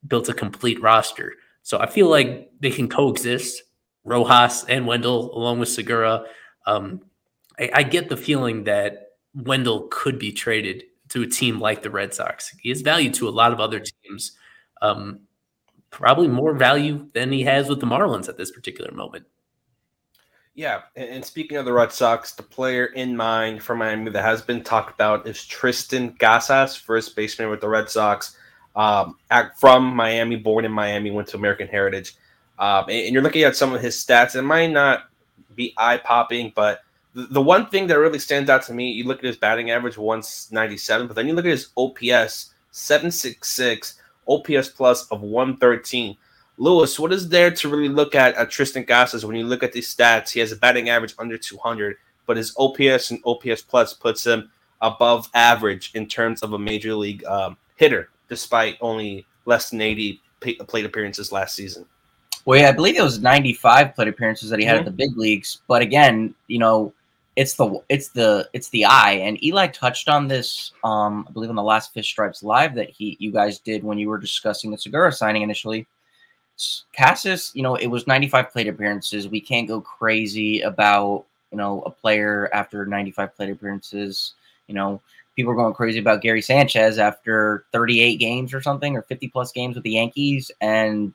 build a complete roster. So I feel like they can coexist, Rojas and Wendle, along with Segura. Um, I, I, get the feeling that Wendle could be traded to a team like the Red Sox. He has value to a lot of other teams, um, probably more value than he has with the Marlins at this particular moment. Yeah, and speaking of the Red Sox, the player in mind for Miami that has been talked about is Triston Casas, first baseman with the Red Sox um, from Miami, born in Miami, went to American Heritage. Um, and, and, you're looking at some of his stats. It might not be eye popping, but the, the, one thing that really stands out to me, you look at his batting average, 197, but then you look at his OPS, 766, OPS plus of 113. Lewis, what is there to really look at at Triston Casas when you look at these stats? He has a batting average under 200, but his OPS and OPS plus puts him above average in terms of a major league um, hitter despite only less than 80 plate appearances last season. Well, yeah, I believe it was 95 plate appearances that he had mm-hmm. at the big leagues. But again, you know, it's the it's the it's the eye, and Eli touched on this, um, I believe, on the last Fish Stripes live that he you guys did when you were discussing the Segura signing initially. Casas, you know, it was 95 plate appearances. We can't go crazy about you know a player after 95 plate appearances. You know, people are going crazy about Gary Sanchez after 38 games or something or 50 plus games with the Yankees and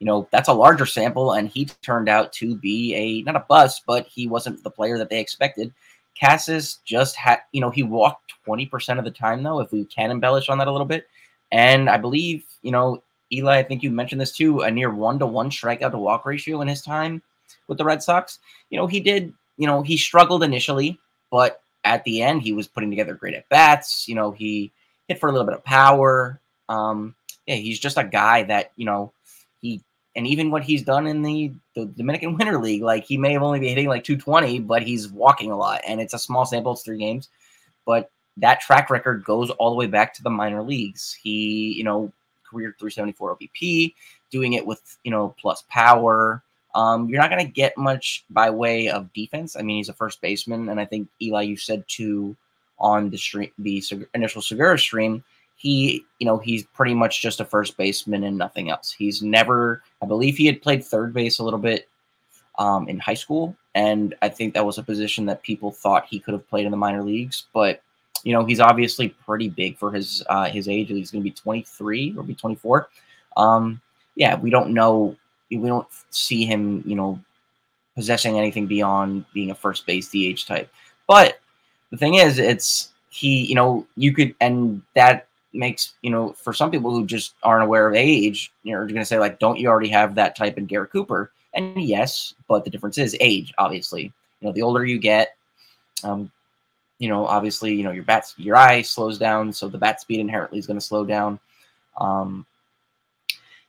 you know that's a larger sample and he turned out to be a not a bust but he wasn't the player that they expected Casas just had you know he walked 20% of the time though if we can embellish on that a little bit and I believe you know Eli I think you mentioned this too a near 1 to 1 strikeout to walk ratio in his time with the Red Sox you know he did you know he struggled initially but at the end, he was putting together great at bats. You know, he hit for a little bit of power. Um, yeah, he's just a guy that you know he and even what he's done in the, the Dominican Winter League, like he may have only been hitting like 220, but he's walking a lot, and it's a small sample, it's three games, but that track record goes all the way back to the minor leagues. He, you know, career 374 OBP, doing it with you know plus power. Um, you're not going to get much by way of defense. I mean, he's a first baseman, and I think Eli, you said too on the stream, the initial Segura stream, he, you know, he's pretty much just a first baseman and nothing else. He's never, I believe, he had played third base a little bit um, in high school, and I think that was a position that people thought he could have played in the minor leagues, but. You know he's obviously pretty big for his uh, his age. He's going to be 23 or be 24. Um, yeah, we don't know we don't see him, you know, possessing anything beyond being a first base DH type. But the thing is, it's he, you know, you could, and that makes, you know, for some people who just aren't aware of age, you're going to say, like, don't you already have that type in Garrett Cooper? And yes, but the difference is age, obviously. You know, the older you get, um, you know, obviously, you know, your bat, your eye slows down, so the bat speed inherently is going to slow down. Um,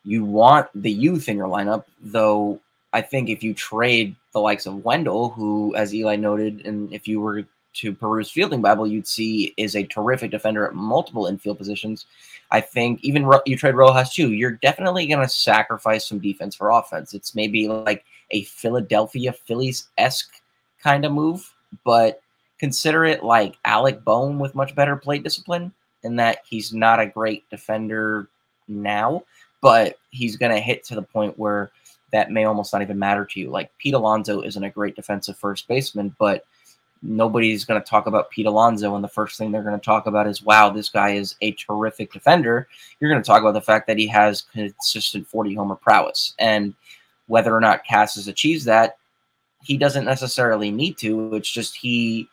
you want the youth in your lineup, though I think if you trade the likes of Wendle, who, as Eli noted, and if you were to peruse Fielding Bible, you'd see is a terrific defender at multiple infield positions. I think even Ro- you trade Rojas too, you're definitely going to sacrifice some defense for offense. It's maybe like a Philadelphia Phillies esque kind of move, but consider it like Alec Bohm with much better plate discipline, in that he's not a great defender now, but he's going to hit to the point where that may almost not even matter to you. Like Pete Alonso isn't a great defensive first baseman, but nobody's going to talk about Pete Alonso, and the first thing they're going to talk about is, wow, this guy is a terrific defender. You're going to talk about the fact that he has consistent 40 homer prowess. And whether or not Casas achieves that, he doesn't necessarily need to. It's just he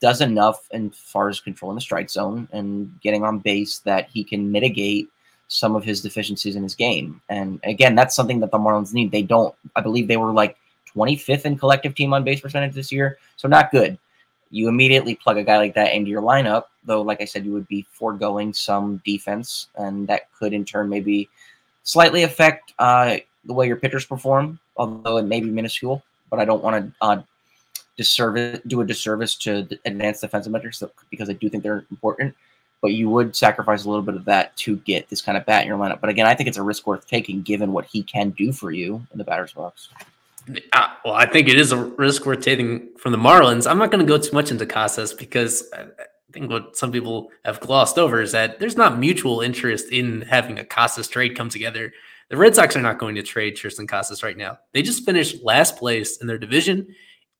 does enough as far as controlling the strike zone and getting on base that he can mitigate some of his deficiencies in his game. And again, that's something that the Marlins need. They don't, I believe they were like 25th in collective team on base percentage this year. So not good. You immediately plug a guy like that into your lineup, though, like I said, you would be foregoing some defense, and that could in turn maybe slightly affect uh, the way your pitchers perform, although it may be minuscule. But I don't want to uh, disservice, do a disservice to advanced defensive metrics because I do think they're important but you would sacrifice a little bit of that to get this kind of bat in your lineup. But again, I think it's a risk worth taking given what he can do for you in the batter's box. Well, I think it is a risk worth taking from the Marlins. I'm not going to go too much into Casas because I think what some people have glossed over is that there's not mutual interest in having a Casas trade come together. The Red Sox are not going to trade Triston Casas right now. They just finished last place in their division.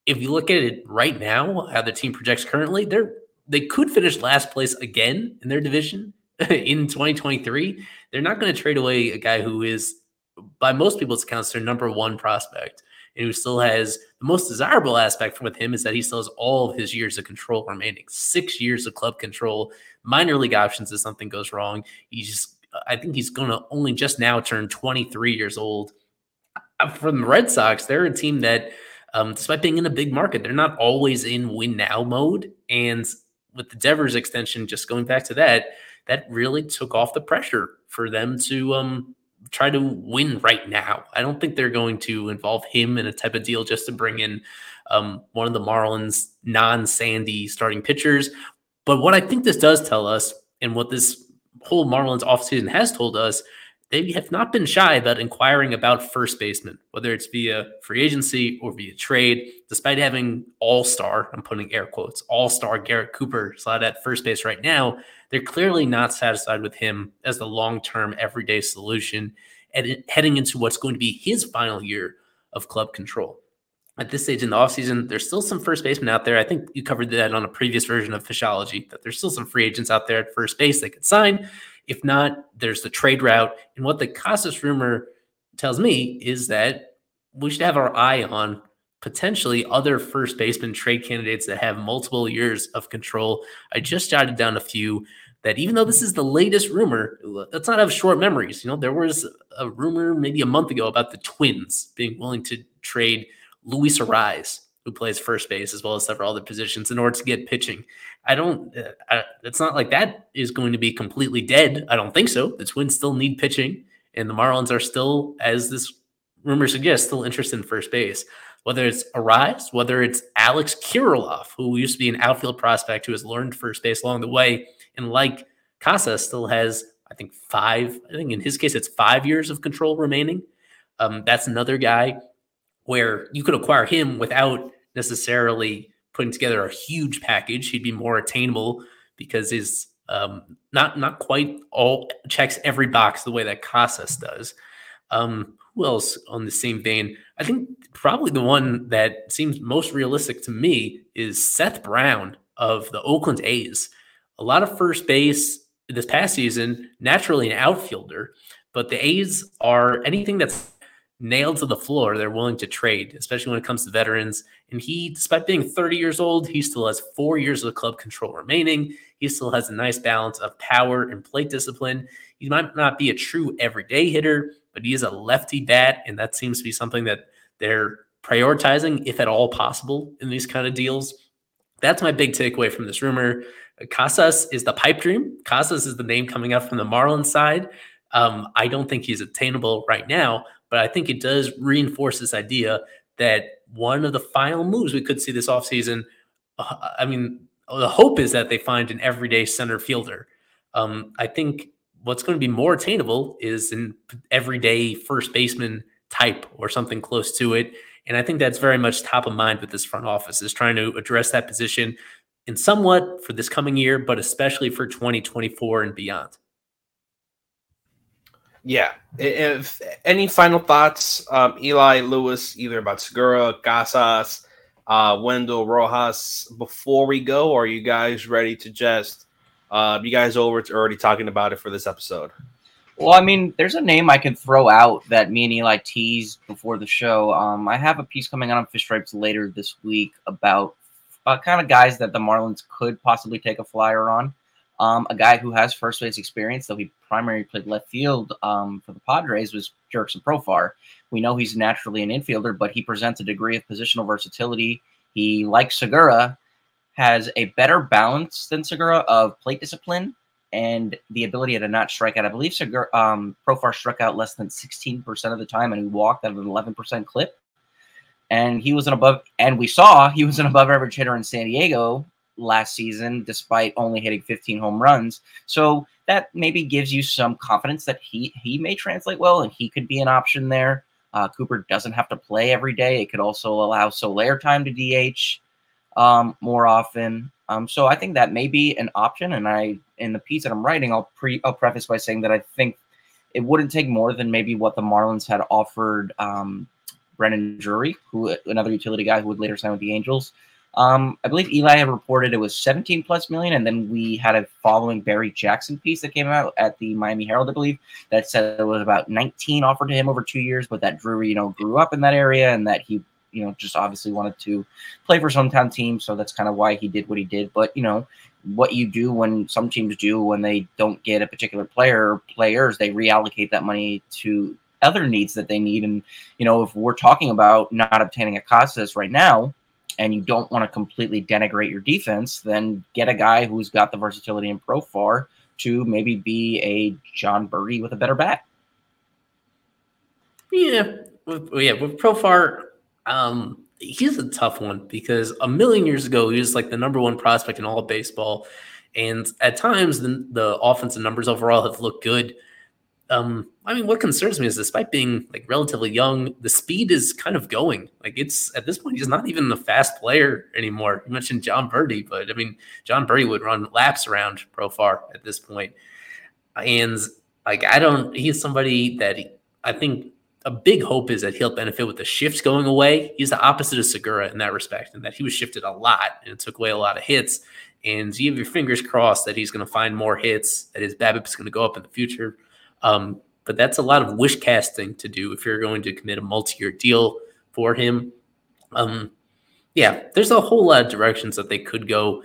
If you look at it right now, how the team projects currently, they're they could finish last place again in their division in 2023. They're not going to trade away a guy who is, by most people's accounts, their number one prospect and who still has the most desirable aspect with him is that he still has all of his years of control remaining. Six years of club control, minor league options if something goes wrong. He's just, I think he's going to only just now turn 23 years old. Uh, from the Red Sox, they're a team that, um, despite being in a big market, they're not always in win now mode. And with the Devers extension, just going back to that, that really took off the pressure for them to um, try to win right now. I don't think they're going to involve him in a type of deal just to bring in um, one of the Marlins non Sandy starting pitchers. But what I think this does tell us, and what this whole Marlins offseason has told us, they have not been shy about inquiring about first baseman, whether it's via free agency or via trade, despite having all star, I'm putting air quotes, all star Garrett Cooper slot at first base right now. They're clearly not satisfied with him as the long term, everyday solution and heading into what's going to be his final year of club control. At this stage in the offseason, there's still some first basemen out there. I think you covered that on a previous version of Fishology, that there's still some free agents out there at first base they could sign. If not, there's the trade route. And what the Casas rumor tells me is that we should have our eye on potentially other first baseman trade candidates that have multiple years of control. I just jotted down a few that even though this is the latest rumor, let's not have short memories. You know, there was a rumor maybe a month ago about the Twins being willing to trade Luis Arraez who plays first base as well as several other positions in order to get pitching. I don't. Uh, I, it's not like that is going to be completely dead. I don't think so. The Twins still need pitching, and the Marlins are still, as this rumor suggests, still interested in first base. Whether it's Arraez, whether it's Alex Kirilloff, who used to be an outfield prospect who has learned first base along the way, and like Casa still has, I think five. I think in his case, it's five years of control remaining. Um, that's another guy where you could acquire him without necessarily putting together a huge package. He'd be more attainable because he's um, not not quite all checks every box the way that Casas does. Um, who else on the same vein? I think probably the one that seems most realistic to me is Seth Brown of the Oakland A's. A lot of first base this past season, naturally an outfielder, but the A's are anything that's nailed to the floor, they're willing to trade, especially when it comes to veterans. And he, despite being 30 years old, he still has four years of club control remaining. He still has a nice balance of power and plate discipline. He might not be a true everyday hitter, but he is a lefty bat, and that seems to be something that they're prioritizing, if at all possible, in these kind of deals. That's my big takeaway from this rumor. Casas is the pipe dream. Casas is the name coming up from the Marlins side. Um, I don't think he's attainable right now, but I think it does reinforce this idea that one of the final moves we could see this offseason, uh, I mean, the hope is that they find an everyday center fielder. Um, I think what's going to be more attainable is an everyday first baseman type or something close to it. And I think that's very much top of mind with this front office is trying to address that position in somewhat for this coming year, but especially for 2024 and beyond. Yeah. If any final thoughts, um, Eli Lewis, either about Segura, Casas, uh, Wendle Rojas, before we go, are you guys ready to just uh, you guys over to already talking about it for this episode? Well, I mean, there's a name I can throw out that me and Eli teased before the show. Um, I have a piece coming out on Fish Stripes later this week about uh, kind of guys that the Marlins could possibly take a flyer on. Um, a guy who has first base experience, though he primarily played left field um, for the Padres, was Jurickson Profar. We know he's naturally an infielder, but he presents a degree of positional versatility. He, like Segura, has a better balance than Segura of plate discipline and the ability to not strike out. I believe Segura, um, Profar struck out less than 16% of the time, and he walked at an 11% clip. And he was an above, and we saw he was an above average hitter in San Diego last season, despite only hitting 15 home runs. So that maybe gives you some confidence that he he may translate well, and he could be an option there. Uh, Cooper doesn't have to play every day. It could also allow Soler time to DH um, more often. Um, so I think that may be an option. And I, in the piece that I'm writing, I'll pre, I'll preface by saying that I think it wouldn't take more than maybe what the Marlins had offered um, Brandon Drury, who another utility guy who would later sign with the Angels. Um, I believe Eli had reported it was 17 plus million, and then we had a following Barry Jackson piece that came out at the Miami Herald, I believe, that said it was about 19 offered to him over two years, but that Drury, you know, grew up in that area and that he you know, just obviously wanted to play for some hometown team. So that's kind of why he did what he did. But, you know, what you do when some teams do when they don't get a particular player or players, they reallocate that money to other needs that they need. And, you know, if we're talking about not obtaining a Casas right now, and you don't want to completely denigrate your defense, then get a guy who's got the versatility and Profar to maybe be a Jon Berti with a better bat. Yeah, yeah, with Profar, um, he's a tough one because a million years ago he was like the number one prospect in all of baseball, and at times the, the offensive numbers overall have looked good. Um, I mean, what concerns me is despite being like relatively young, the speed is kind of going. Like it's at this point, he's not even a fast player anymore. You mentioned Jon Berti, but I mean, Jon Berti would run laps around Profar at this point. And like, I don't, he's somebody that he, I think a big hope is that he'll benefit with the shifts going away. He's the opposite of Segura in that respect, and that he was shifted a lot and it took away a lot of hits. And you have your fingers crossed that he's going to find more hits, that his BABIP is going to go up in the future. Um, but that's a lot of wish casting to do if you're going to commit a multi-year deal for him. Um, yeah, there's a whole lot of directions that they could go.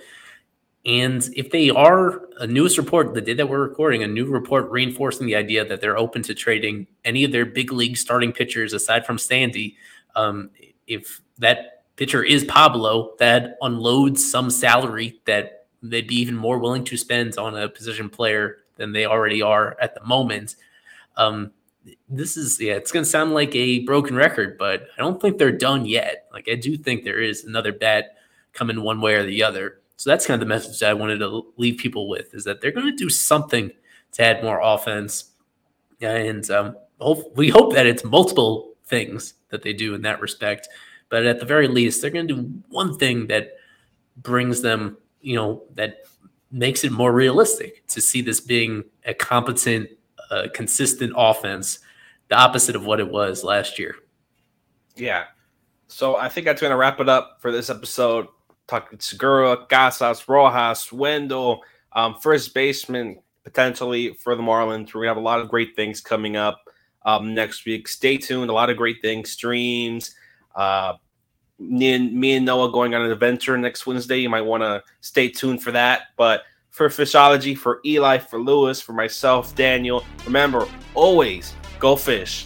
And if they are a newest report, the day that we're recording, a new report reinforcing the idea that they're open to trading any of their big league starting pitchers aside from Sandy, um, if that pitcher is Pablo, that unloads some salary that they'd be even more willing to spend on a position player than they already are at the moment. Um, this is yeah, it's gonna sound like a broken record, but I don't think they're done yet. Like I do think there is another bet coming one way or the other. So that's kind of the message that I wanted to leave people with is that they're going to do something to add more offense. And um, hope, we hope that it's multiple things that they do in that respect. But at the very least, they're going to do one thing that brings them, you know, that makes it more realistic to see this being a competent, uh, consistent offense, the opposite of what it was last year. Yeah. So I think that's going to wrap it up for this episode talking Segura, Casas, Rojas, Wendle, um, first baseman potentially for the Marlins. We're gonna have a lot of great things coming up um, next week. Stay tuned. A lot of great things, streams. Uh, me and me and Noah going on an adventure next Wednesday. You might want to stay tuned for that. But for Fishology, for Eli, for Lewis, for myself, Daniel, remember always go fish.